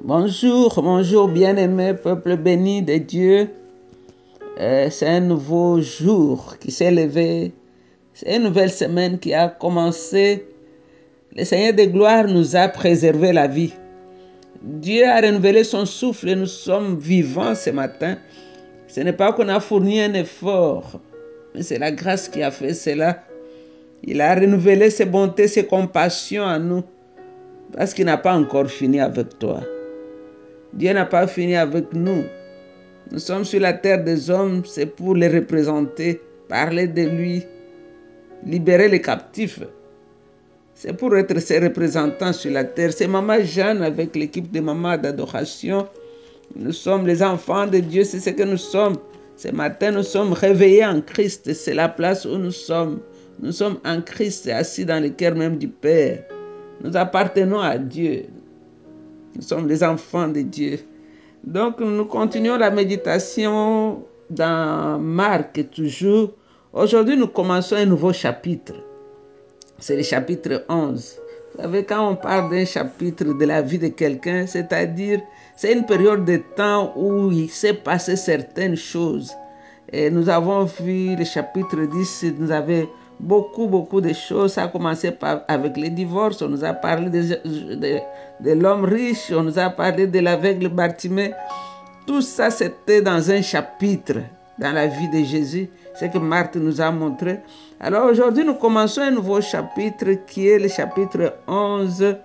Bonjour, bonjour bien-aimé peuple béni de Dieu. Euh, c'est un nouveau jour qui s'est levé. C'est une nouvelle semaine qui a commencé. Le Seigneur de gloire nous a préservé la vie. Dieu a renouvelé son souffle et nous sommes vivants ce matin. Ce n'est pas qu'on a fourni un effort, mais c'est la grâce qui a fait cela. Il a renouvelé ses bontés, ses compassions à nous, parce qu'il n'a pas encore fini avec toi. Dieu n'a pas fini avec nous. Nous sommes sur la terre des hommes, c'est pour les représenter, parler de lui, libérer les captifs. C'est pour être ses représentants sur la terre. C'est Maman Jeanne avec l'équipe de Maman d'adoration. Nous sommes les enfants de Dieu, c'est ce que nous sommes. Ce matin, nous sommes réveillés en Christ. C'est la place où nous sommes. Nous sommes en Christ, assis dans le cœur même du Père. Nous appartenons à Dieu. Nous sommes les enfants de Dieu. Donc, nous continuons la méditation dans Marc toujours. Aujourd'hui, nous commençons un nouveau chapitre. C'est le chapitre 11. Vous savez, quand on parle d'un chapitre de la vie de quelqu'un, c'est-à-dire, c'est une période de temps où il s'est passé certaines choses. Et nous avons vu le chapitre 10, nous avons beaucoup, beaucoup de choses. Ça a commencé par, avec les divorces, on nous a parlé de, de, de l'homme riche, on nous a parlé de l'aveugle Bartimée. Tout ça, c'était dans un chapitre dans la vie de Jésus, ce que Marthe nous a montré. Alors aujourd'hui, nous commençons un nouveau chapitre qui est le chapitre 11,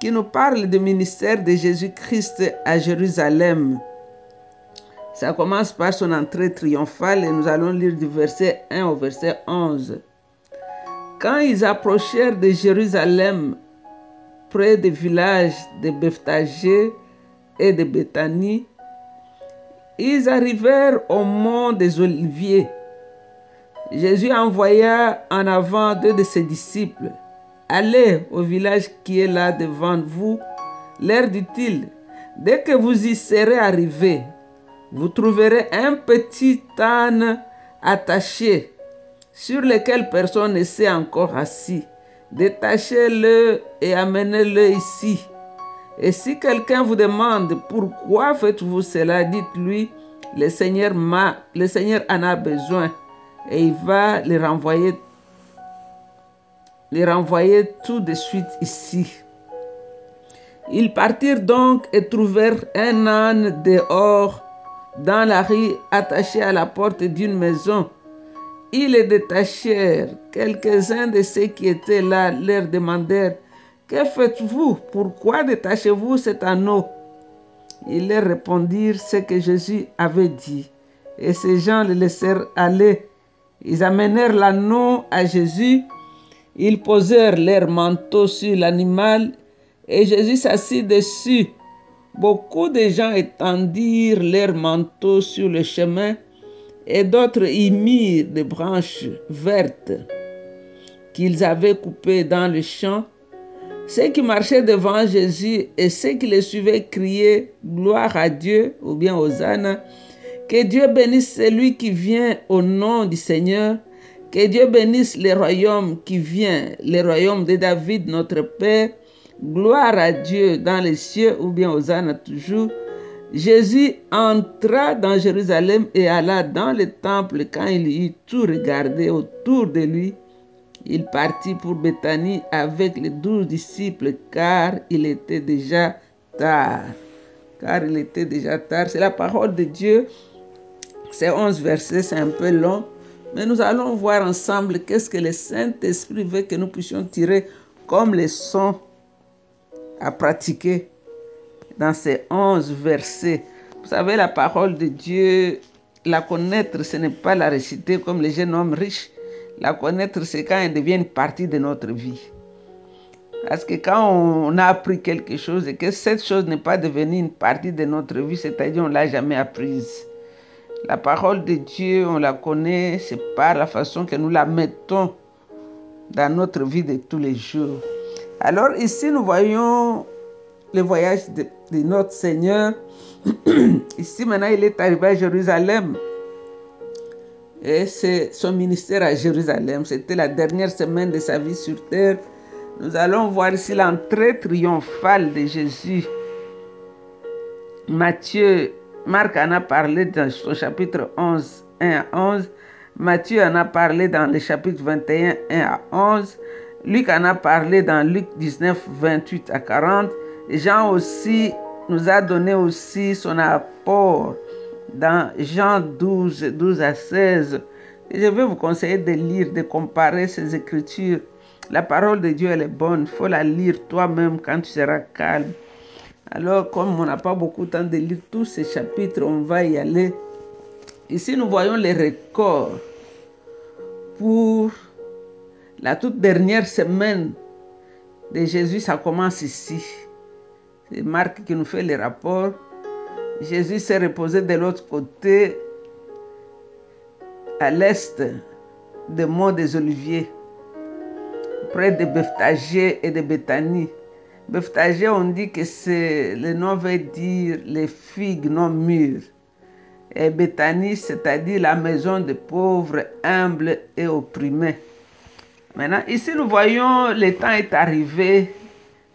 qui nous parle du ministère de Jésus-Christ à Jérusalem. Ça commence par son entrée triomphale et nous allons lire du verset 1 au verset 11. Quand ils approchèrent de Jérusalem, près des villages de Bethagé et de Béthanie, ils arrivèrent au mont des Oliviers. Jésus envoya en avant deux de ses disciples. Allez au village qui est là devant vous, leur dit-il. Dès que vous y serez arrivés, vous trouverez un petit âne attaché sur lequel personne ne s'est encore assis. Détachez-le et amenez-le ici. Et si quelqu'un vous demande pourquoi faites-vous cela, dites-lui, le Seigneur, le Seigneur en a besoin et il va renvoyer, les renvoyer tout de suite ici. Ils partirent donc et trouvèrent un âne dehors dans la rue attaché à la porte d'une maison. Ils le détachèrent. Quelques-uns de ceux qui étaient là leur demandèrent Que faites-vous? Pourquoi détachez-vous cet anneau Ils leur répondirent ce que Jésus avait dit. Et ces gens le laissèrent aller. Ils amenèrent l'anneau à Jésus. Ils posèrent leur manteau sur l'animal et Jésus s'assit dessus. Beaucoup de gens étendirent leurs manteaux sur le chemin et d'autres y mirent des branches vertes qu'ils avaient coupées dans le champ. Ceux qui marchaient devant Jésus et ceux qui le suivaient criaient Gloire à Dieu ou bien Hosanna. Que Dieu bénisse celui qui vient au nom du Seigneur. Que Dieu bénisse le royaume qui vient, le royaume de David, notre Père. Gloire à Dieu dans les cieux ou bien Hosanna toujours. Jésus entra dans Jérusalem et alla dans le temple quand il eut tout regardé autour de lui. Il partit pour Béthanie avec les douze disciples car il était déjà tard. Car il était déjà tard. C'est la parole de Dieu. Ces onze versets, c'est un peu long. Mais nous allons voir ensemble qu'est-ce que le Saint-Esprit veut que nous puissions tirer comme leçon à pratiquer dans ces onze versets. Vous savez, la parole de Dieu, la connaître, ce n'est pas la réciter comme les jeunes hommes riches. La connaître, c'est quand elle devient une partie de notre vie. Parce que quand on a appris quelque chose et que cette chose n'est pas devenue une partie de notre vie, c'est-à-dire on ne l'a jamais apprise. La parole de Dieu, on la connaît, c'est par la façon que nous la mettons dans notre vie de tous les jours. Alors ici, nous voyons le voyage de, notre Seigneur. ici, maintenant, il est arrivé à Jérusalem. Et c'est son ministère à Jérusalem. C'était la dernière semaine de sa vie sur terre. Nous allons voir ici l'entrée triomphale de Jésus Matthieu, Marc en a parlé dans son chapitre 11, 1 à 11. Matthieu en a parlé dans le chapitre 21, 1 à 11. Luc en a parlé dans Luc 19, 28 à 40. Jean aussi nous a donné aussi son apport dans Jean 12, 12 à 16. je vais vous conseiller de lire, de comparer ces écritures. La parole de Dieu, elle est bonne. Il faut la lire toi-même quand tu seras calme. Alors, comme on n'a pas beaucoup de temps de lire tous ces chapitres, on va y aller. Ici, nous voyons les records pour la toute dernière semaine de Jésus. Ça commence ici. C'est Marc qui nous fait les rapports. Jésus s'est reposé de l'autre côté, à l'est des monts des Oliviers, près de Bethagé et de Bethanie. Bethagé, on dit que c'est le nom veut dire les figues non mûres. Et Bethanie, c'est-à-dire la maison des pauvres, humbles et opprimés. Maintenant, ici, nous voyons le temps est arrivé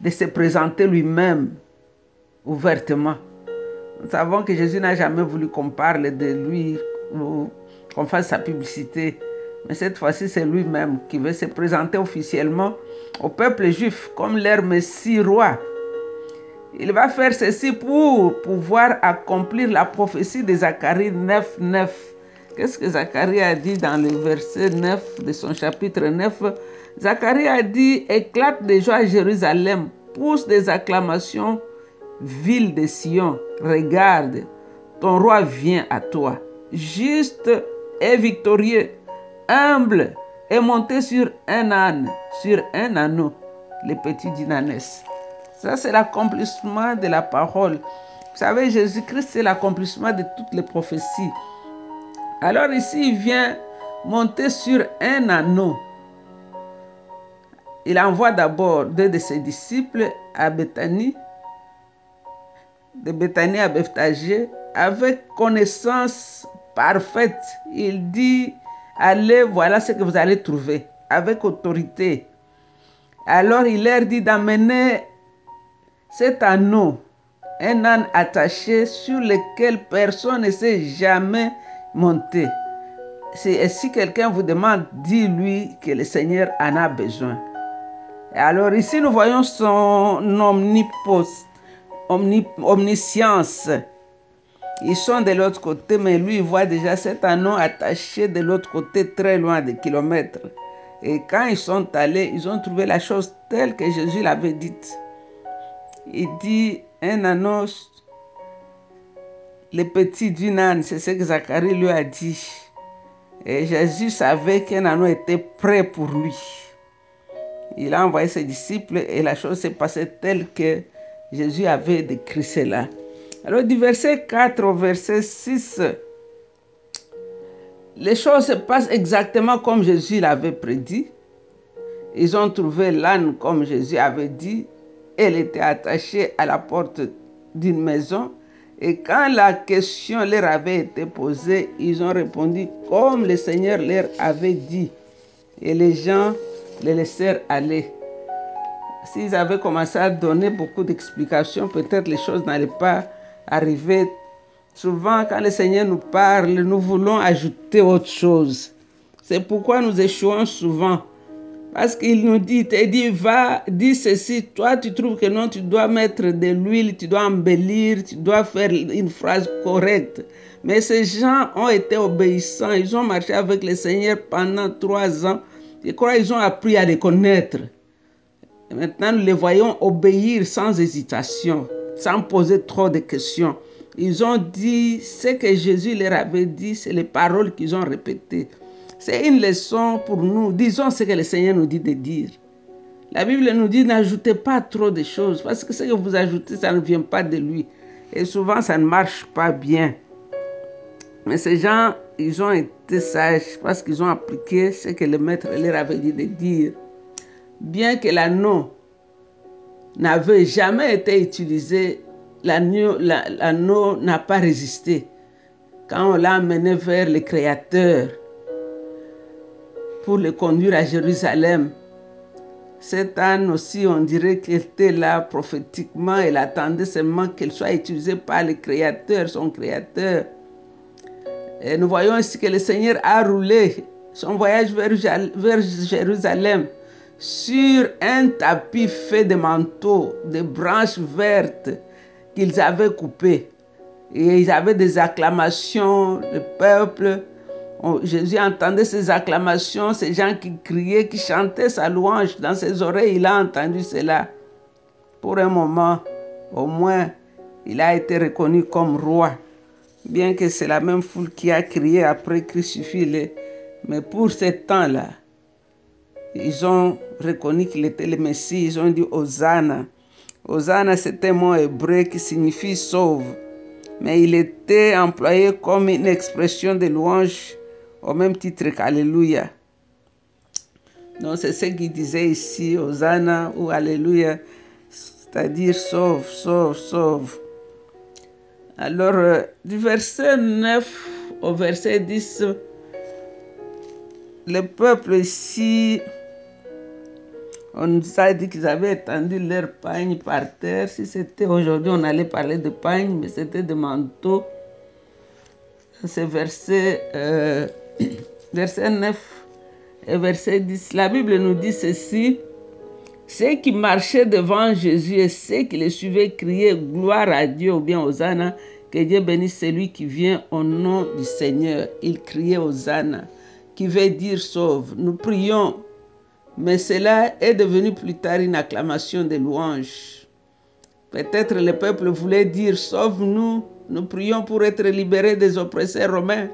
de se présenter lui-même ouvertement. Nous savons que Jésus n'a jamais voulu qu'on parle de lui ou qu'on fasse sa publicité. Mais cette fois-ci, c'est lui-même qui veut se présenter officiellement au peuple juif comme leur Messie roi. Il va faire ceci pour pouvoir accomplir la prophétie de Zacharie 9, 9. Qu'est-ce que Zacharie a dit dans le verset 9 de son chapitre 9 Zacharie a dit Éclate de joie Jérusalem, pousse des acclamations, ville de Sion. Regarde, ton roi vient à toi, juste et victorieux, humble et monté sur un âne, sur un anneau, le petit d'Inanès. Ça, c'est l'accomplissement de la parole. Vous savez, Jésus-Christ, c'est l'accomplissement de toutes les prophéties. Alors ici, il vient monter sur un anneau. Il envoie d'abord deux de ses disciples à Bethanie, de Bethanie à Bethagé, avec connaissance parfaite. Il dit, allez, voilà ce que vous allez trouver, avec autorité. Alors il leur dit d'amener cet anneau, un âne attaché sur lequel personne ne s'est jamais monté. Et si quelqu'un vous demande, dis-lui que le Seigneur en a besoin. Alors ici, nous voyons son omniscience. Ils sont de l'autre côté, mais lui, il voit déjà cet anneau attaché de l'autre côté, très loin des kilomètres. Et quand ils sont allés, ils ont trouvé la chose telle que Jésus l'avait dite. Il dit un anneau, le petit d'une âne, c'est ce que Zacharie lui a dit. Et Jésus savait qu'un anneau était prêt pour lui. Il a envoyé ses disciples et la chose s'est passée telle que Jésus avait décrit cela. Alors du verset 4 au verset 6, les choses se passent exactement comme Jésus l'avait prédit. Ils ont trouvé l'âne comme Jésus avait dit. Elle était attachée à la porte d'une maison. Et quand la question leur avait été posée, ils ont répondu comme le Seigneur leur avait dit. Et les gens les laissèrent aller. S'ils avaient commencé à donner beaucoup d'explications, peut-être les choses n'allaient pas arriver. Souvent, quand le Seigneur nous parle, nous voulons ajouter autre chose. C'est pourquoi nous échouons souvent. Parce qu'il nous dit, il dit, va, dis ceci. Toi, tu trouves que non, tu dois mettre de l'huile, tu dois embellir, tu dois faire une phrase correcte. Mais ces gens ont été obéissants. Ils ont marché avec le Seigneur pendant trois ans. Je crois qu'ils ont appris à les connaître. Maintenant, nous les voyons obéir sans hésitation, sans poser trop de questions. Ils ont dit ce que Jésus leur avait dit, c'est les paroles qu'ils ont répétées. C'est une leçon pour nous. Disons ce que le Seigneur nous dit de dire. La Bible nous dit n'ajoutez pas trop de choses parce que ce que vous ajoutez, ça ne vient pas de lui. Et souvent, ça ne marche pas bien. Mais ces gens, ils ont été sages parce qu'ils ont appliqué ce que le maître leur avait dit de dire. Bien que l'anneau n'avait jamais été utilisé, l'anneau n'a pas résisté. Quand on l'a amené vers le Créateur pour le conduire à Jérusalem, Cette âne aussi, on dirait qu'elle était là prophétiquement. Elle attendait seulement qu'elle soit utilisée par le Créateur, son Créateur. Et nous voyons ici que le Seigneur a roulé son voyage vers, Jérusalem sur un tapis fait de manteaux, de branches vertes qu'ils avaient coupées. Et ils avaient des acclamations, le peuple. Jésus entendait ces acclamations, ces gens qui criaient, qui chantaient sa louange. Dans ses oreilles, il a entendu cela. Pour un moment, au moins, il a été reconnu comme roi. Bien que c'est la même foule qui a crié après crucifié. Mais pour ce temps-là, ils ont reconnu qu'il était le Messie, ils ont dit Hosanna. Hosanna, c'est un mot hébreu qui signifie sauve, mais il était employé comme une expression de louange au même titre qu'Alléluia. Donc c'est ce qu'il disait ici, Hosanna ou Alléluia, c'est-à-dire sauve, sauve, sauve. Alors, euh, du verset 9 au verset 10, le peuple ici on nous a dit qu'ils avaient étendu leur pagne par terre. Si c'était aujourd'hui, on allait parler de pagne, mais c'était de manteaux. C'est verset, euh, verset 9 et verset 10. La Bible nous dit ceci. Ceux qui marchaient devant Jésus et ceux qui le suivaient criaient gloire à Dieu ou bien Hosanna, que Dieu bénisse celui qui vient au nom du Seigneur. Ils criaient Hosanna, qui veut dire sauve. Nous prions mais cela est devenu plus tard une acclamation de louange. Peut-être le peuple voulait dire Sauve-nous, nous prions pour être libérés des oppresseurs romains.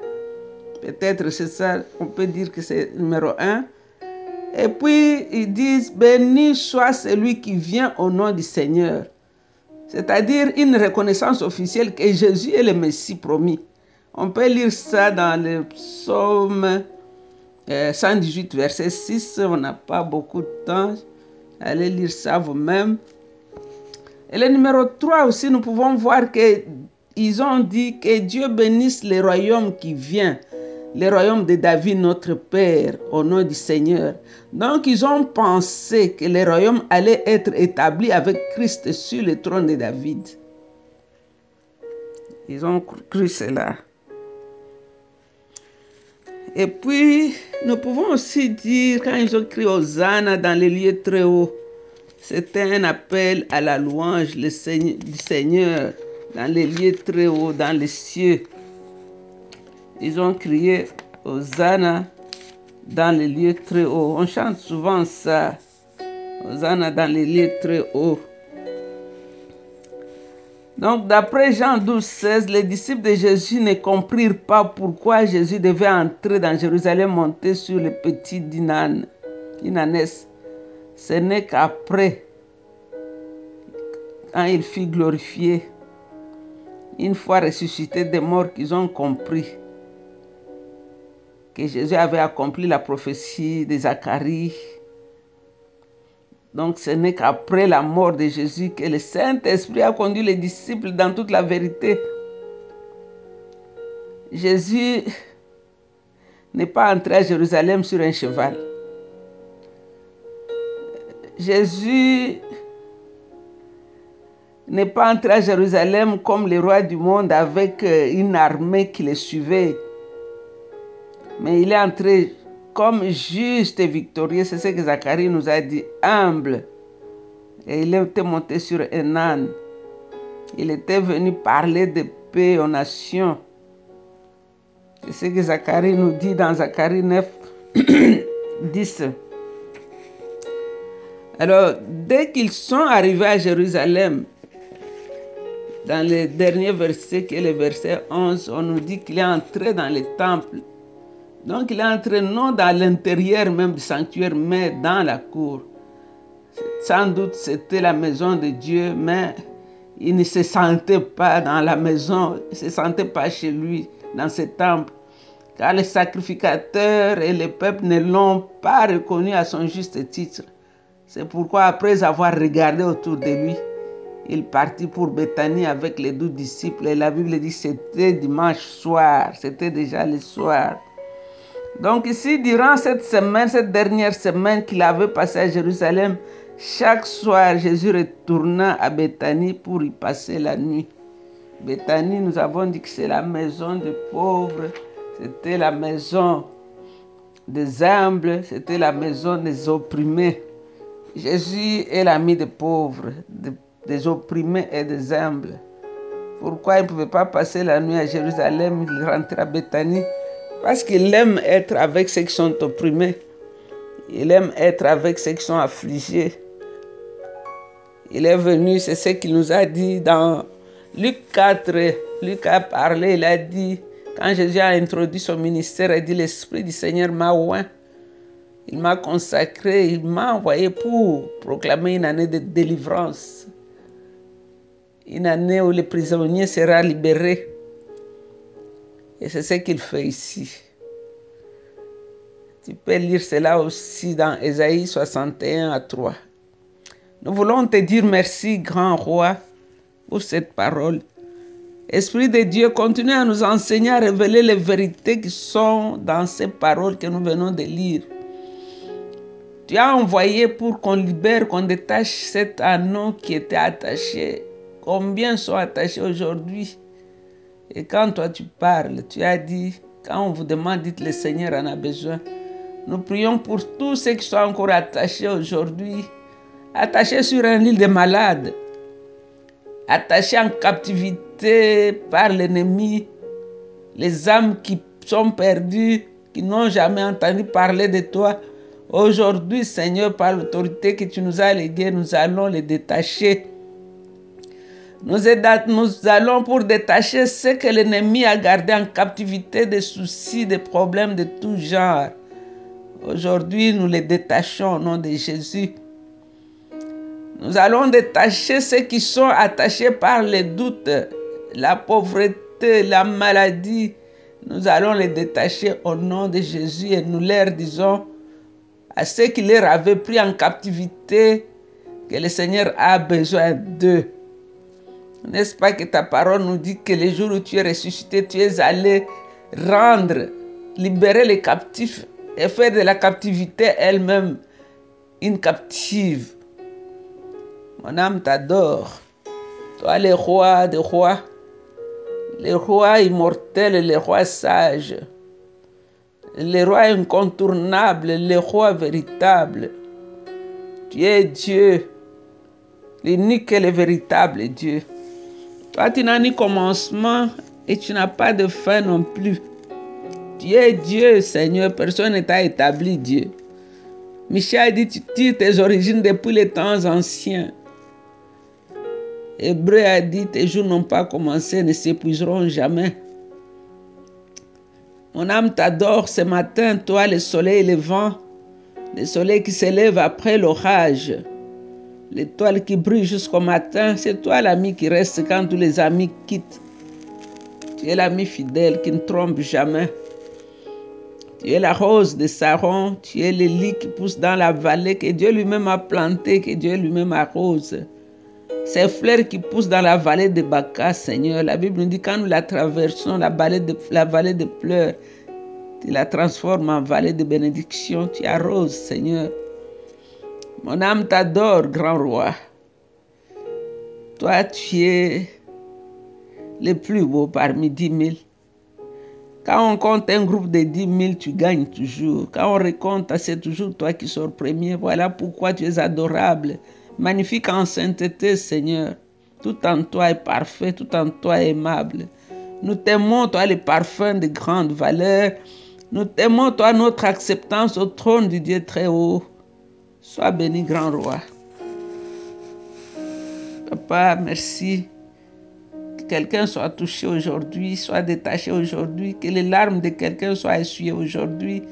Peut-être c'est ça, on peut dire que c'est numéro un. Et puis ils disent Béni soit celui qui vient au nom du Seigneur. C'est-à-dire une reconnaissance officielle que Jésus est le Messie promis. On peut lire ça dans le psaume 118, euh, verset 6, on n'a pas beaucoup de temps. Allez lire ça vous-même. Et le numéro 3 aussi, nous pouvons voir qu'ils ont dit que Dieu bénisse le royaume qui vient, le royaume de David, notre Père, au nom du Seigneur. Donc, ils ont pensé que le royaume allait être établi avec Christ sur le trône de David. Ils ont cru cela. Et puis, nous pouvons aussi dire, quand ils ont crié Hosanna dans les lieux très hauts, c'était un appel à la louange du Seigneur dans les lieux très hauts, dans les cieux. Ils ont crié Hosanna dans les lieux très hauts. On chante souvent ça. Hosanna dans les lieux très hauts. Donc, d'après Jean 12, 16, les disciples de Jésus ne comprirent pas pourquoi Jésus devait entrer dans Jérusalem monter sur le petit Dinan. Ce n'est qu'après, quand il fut glorifié, une fois ressuscité des morts, qu'ils ont compris que Jésus avait accompli la prophétie de Zacharie donc ce n'est qu'après la mort de Jésus que le Saint-Esprit a conduit les disciples dans toute la vérité. Jésus n'est pas entré à Jérusalem sur un cheval. Jésus n'est pas entré à Jérusalem comme les rois du monde avec euh, une armée qui le suivait. Mais il est entré comme juste et victorieux. C'est ce que Zacharie nous a dit, humble. Et il était monté sur un âne. Il était venu parler de paix aux nations. C'est ce que Zacharie nous dit dans Zacharie 9, 10. Alors, dès qu'ils sont arrivés à Jérusalem, dans le dernier verset, qui est le verset 11, on nous dit qu'il est entré dans le temple donc il est entré non dans l'intérieur même du sanctuaire, mais dans la cour. Sans doute c'était la maison de Dieu, mais il ne se sentait pas dans la maison, il ne se sentait pas chez lui, dans ce temple. Car les sacrificateurs et le peuple ne l'ont pas reconnu à son juste titre. C'est pourquoi après avoir regardé autour de lui, il partit pour Bethanie avec les douze disciples. Et la Bible dit c'était dimanche soir, c'était déjà le soir. Donc ici, durant cette semaine, cette dernière semaine qu'il avait passée à Jérusalem, chaque soir, Jésus retourna à Bethanie pour y passer la nuit. Bethanie, nous avons dit que c'est la maison des pauvres, c'était la maison des humbles, c'était la maison des opprimés. Jésus est l'ami des pauvres, des opprimés et des humbles. Pourquoi il ne pouvait pas passer la nuit à Jérusalem, il rentrait à Bethanie Parce qu'il aime être avec ceux qui sont opprimés. Il aime être avec ceux qui sont affligés. Il est venu, c'est ce qu'il nous a dit dans Luc 4. Luc a parlé, il a dit, quand Jésus a introduit son ministère, il a dit, l'Esprit du Seigneur m'a oint. Il m'a consacré, il m'a envoyé pour proclamer une année de délivrance. Une année où le prisonnier sera libéré. Et c'est ce qu'il fait ici. Tu peux lire cela aussi dans Ésaïe 61 à 3. Nous voulons te dire merci, grand roi, pour cette parole. Esprit de Dieu, continue à nous enseigner à révéler les vérités qui sont dans ces paroles que nous venons de lire. Tu as envoyé pour qu'on libère, qu'on détache cet anneau qui était attaché. Combien sont attachés aujourd'hui? Et quand toi tu parles, tu as dit, quand on vous demande, dites le Seigneur en a besoin. Nous prions pour tous ceux qui sont encore attachés aujourd'hui, attachés sur un lit de malades, attachés en captivité par l'ennemi, les âmes qui sont perdues, qui n'ont jamais entendu parler de toi. Aujourd'hui, Seigneur, par l'autorité que tu nous as léguée, nous allons les détacher. Nous, allons pour détacher ce que l'ennemi a gardé en captivité, des soucis, des problèmes de tout genre. Aujourd'hui, nous les détachons au nom de Jésus. Nous allons détacher ceux qui sont attachés par les doutes, la pauvreté, la maladie. Nous allons les détacher au nom de Jésus et nous leur disons à ceux qui leur avaient pris en captivité que le Seigneur a besoin d'eux. N'est-ce pas que ta parole nous dit que les jours où tu es ressuscité, tu es allé rendre, libérer les captifs et faire de la captivité elle-même une captive. Mon âme t'adore. Toi, le roi des rois, le roi immortel, le roi sage, le roi incontournable, le roi véritable. Tu es Dieu, l'unique et le véritable Dieu. Toi, tu n'as ni commencement et tu n'as pas de fin non plus. Tu es Dieu, Seigneur. Personne ne t'a établi Dieu. Michel dit, tu tires tes origines depuis les temps anciens. Hébreu a dit, tes jours n'ont pas commencé, ne s'épuiseront jamais. Mon âme t'adore ce matin, toi, le soleil et le vent, le soleil qui s'élève après l'orage, l'étoile qui brille jusqu'au matin. C'est toi l'ami qui reste quand tous les amis quittent. Tu es l'ami fidèle qui ne trompe jamais. Tu es la rose de Saron, tu es le lit qui pousse dans la vallée que Dieu lui-même a planté, que Dieu lui-même arrose. Ces fleurs qui poussent dans la vallée de Baca, Seigneur, la Bible nous dit quand nous la traversons, la vallée de, la vallée de pleurs, tu la transformes en vallée de bénédiction, tu arroses, Seigneur. Mon âme t'adore, grand roi. Toi, tu es le plus beau parmi dix mille. Quand on compte un groupe de 10 000, tu gagnes toujours. Quand on recompte, c'est toujours toi qui sors premier. Voilà pourquoi tu es adorable. Magnifique en sainteté, Seigneur. Tout en toi est parfait, tout en toi est aimable. Nous t'aimons, toi, les parfums de grande valeur. Nous t'aimons, toi, notre acceptance au trône du Dieu très haut. Sois béni, grand roi. Papa, merci quelqu'un soit touché aujourd'hui, soit détaché aujourd'hui, que les larmes de quelqu'un soient essuyées aujourd'hui,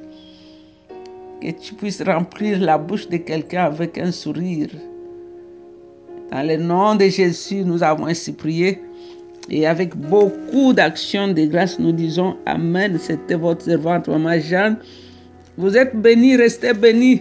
que tu puisses remplir la bouche de quelqu'un avec un sourire. Dans le nom de Jésus, nous avons ainsi prié. Et avec beaucoup d'actions de grâce, nous disons Amen. C'était votre servante, Maman Jeanne. Vous êtes bénis, restez bénis.